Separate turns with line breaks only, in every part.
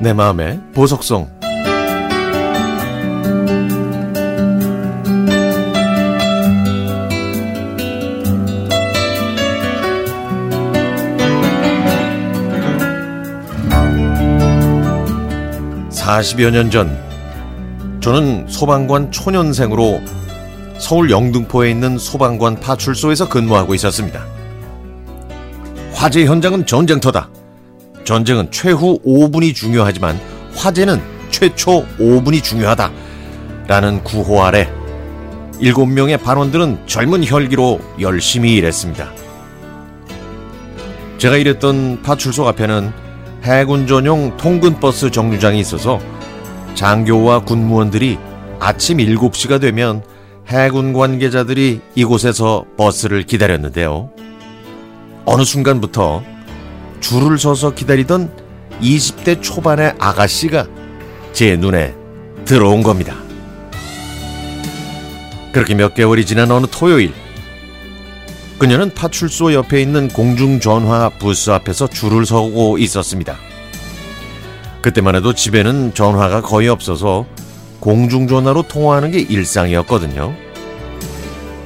내 마음의 보석성 40여 년 전, 저는 소방관 초년생으로 서울 영등포에 있는 소방관 파출소에서 근무하고 있었습니다. 화재 현장은 전쟁터다. 전쟁은 최후 5분이 중요하지만 화재는 최초 5분이 중요하다. 라는 구호 아래 7명의 반원들은 젊은 혈기로 열심히 일했습니다. 제가 일했던 파출소 앞에는 해군 전용 통근버스 정류장이 있어서 장교와 군무원들이 아침 7시가 되면 해군 관계자들이 이곳에서 버스를 기다렸는데요. 어느 순간부터 줄을 서서 기다리던 20대 초반의 아가씨가 제 눈에 들어온 겁니다. 그렇게 몇 개월이 지난 어느 토요일, 그녀는 파출소 옆에 있는 공중전화 부스 앞에서 줄을 서고 있었습니다. 그때만 해도 집에는 전화가 거의 없어서 공중전화로 통화하는 게 일상이었거든요.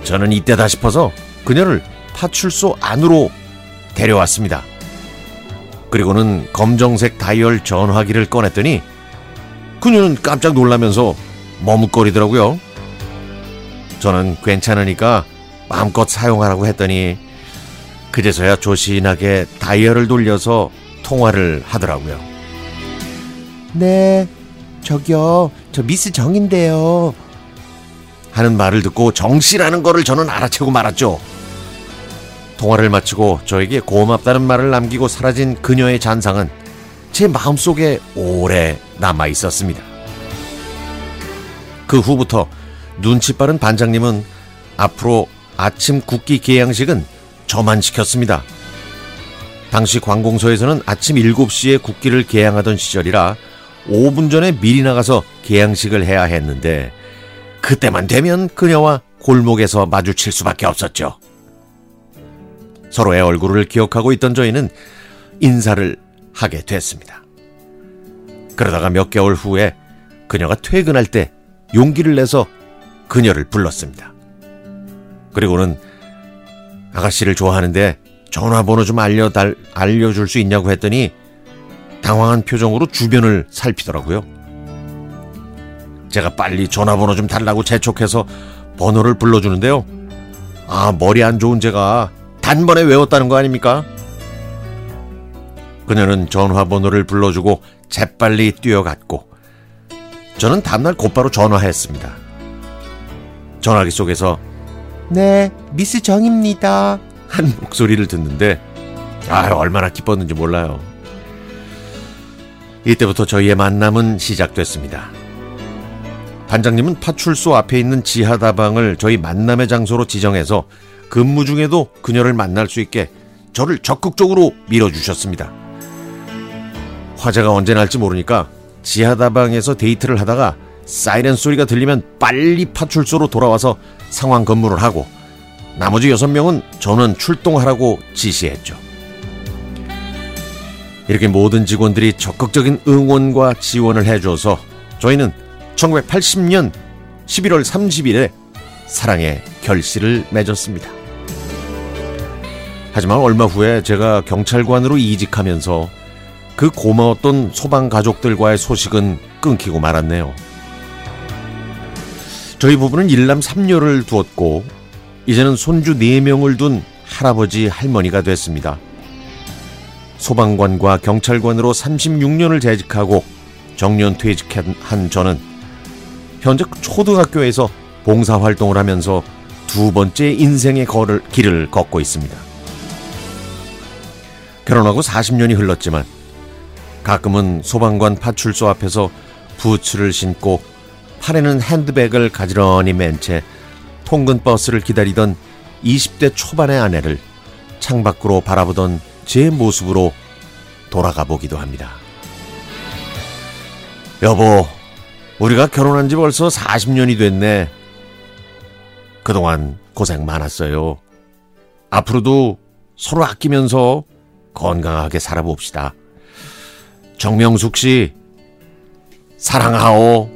저는 이때다 싶어서 그녀를 파출소 안으로 데려왔습니다. 그리고는 검정색 다이얼 전화기를 꺼냈더니 그녀는 깜짝 놀라면서 머뭇거리더라고요. 저는 괜찮으니까 마음껏 사용하라고 했더니 그제서야 조신하게 다이얼을 돌려서 통화를 하더라고요. 네, 저기요, 저 미스 정인데요. 하는 말을 듣고 정씨라는 거를 저는 알아채고 말았죠. 통화를 마치고 저에게 고맙다는 말을 남기고 사라진 그녀의 잔상은 제 마음속에 오래 남아 있었습니다. 그 후부터 눈치 빠른 반장님은 앞으로 아침 국기 개양식은 저만 시켰습니다. 당시 관공서에서는 아침 7시에 국기를 개양하던 시절이라 5분 전에 미리 나가서 개양식을 해야 했는데 그때만 되면 그녀와 골목에서 마주칠 수밖에 없었죠. 서로의 얼굴을 기억하고 있던 저희는 인사를 하게 됐습니다. 그러다가 몇 개월 후에 그녀가 퇴근할 때 용기를 내서 그녀를 불렀습니다. 그리고는 아가씨를 좋아하는데 전화번호 좀 알려달, 알려줄 수 있냐고 했더니 당황한 표정으로 주변을 살피더라고요. 제가 빨리 전화번호 좀 달라고 재촉해서 번호를 불러주는데요. 아, 머리 안 좋은 제가 단번에 외웠다는 거 아닙니까? 그녀는 전화번호를 불러주고 재빨리 뛰어갔고 저는 다음날 곧바로 전화했습니다. 전화기 속에서 네, 미스 정입니다. 한 목소리를 듣는데 아 얼마나 기뻤는지 몰라요. 이때부터 저희의 만남은 시작됐습니다. 반장님은 파출소 앞에 있는 지하 다방을 저희 만남의 장소로 지정해서 근무 중에도 그녀를 만날 수 있게 저를 적극적으로 밀어주셨습니다. 화재가 언제 날지 모르니까 지하 다방에서 데이트를 하다가 사이렌 소리가 들리면 빨리 파출소로 돌아와서 상황 근무를 하고 나머지 여섯 명은 전원 출동하라고 지시했죠. 이렇게 모든 직원들이 적극적인 응원과 지원을 해줘서 저희는 1980년 11월 30일에 사랑의 결실을 맺었습니다. 하지만 얼마 후에 제가 경찰관으로 이직하면서 그 고마웠던 소방 가족들과의 소식은 끊기고 말았네요. 저희 부부는 일남 3녀를 두었고 이제는 손주 4명을 둔 할아버지 할머니가 됐습니다. 소방관과 경찰관으로 36년을 재직하고 정년 퇴직한 저는 현재 초등학교에서 봉사활동을 하면서 두 번째 인생의 걸을, 길을 걷고 있습니다. 결혼하고 40년이 흘렀지만 가끔은 소방관 파출소 앞에서 부츠를 신고 팔에는 핸드백을 가지런히 맨 채 통근 버스를 기다리던 20대 초반의 아내를 창밖으로 바라보던 제 모습으로 돌아가 보기도 합니다. 여보, 우리가 결혼한 지 벌써 40년이 됐네. 그동안 고생 많았어요. 앞으로도 서로 아끼면서 건강하게 살아봅시다. 정명숙 씨, 사랑하오.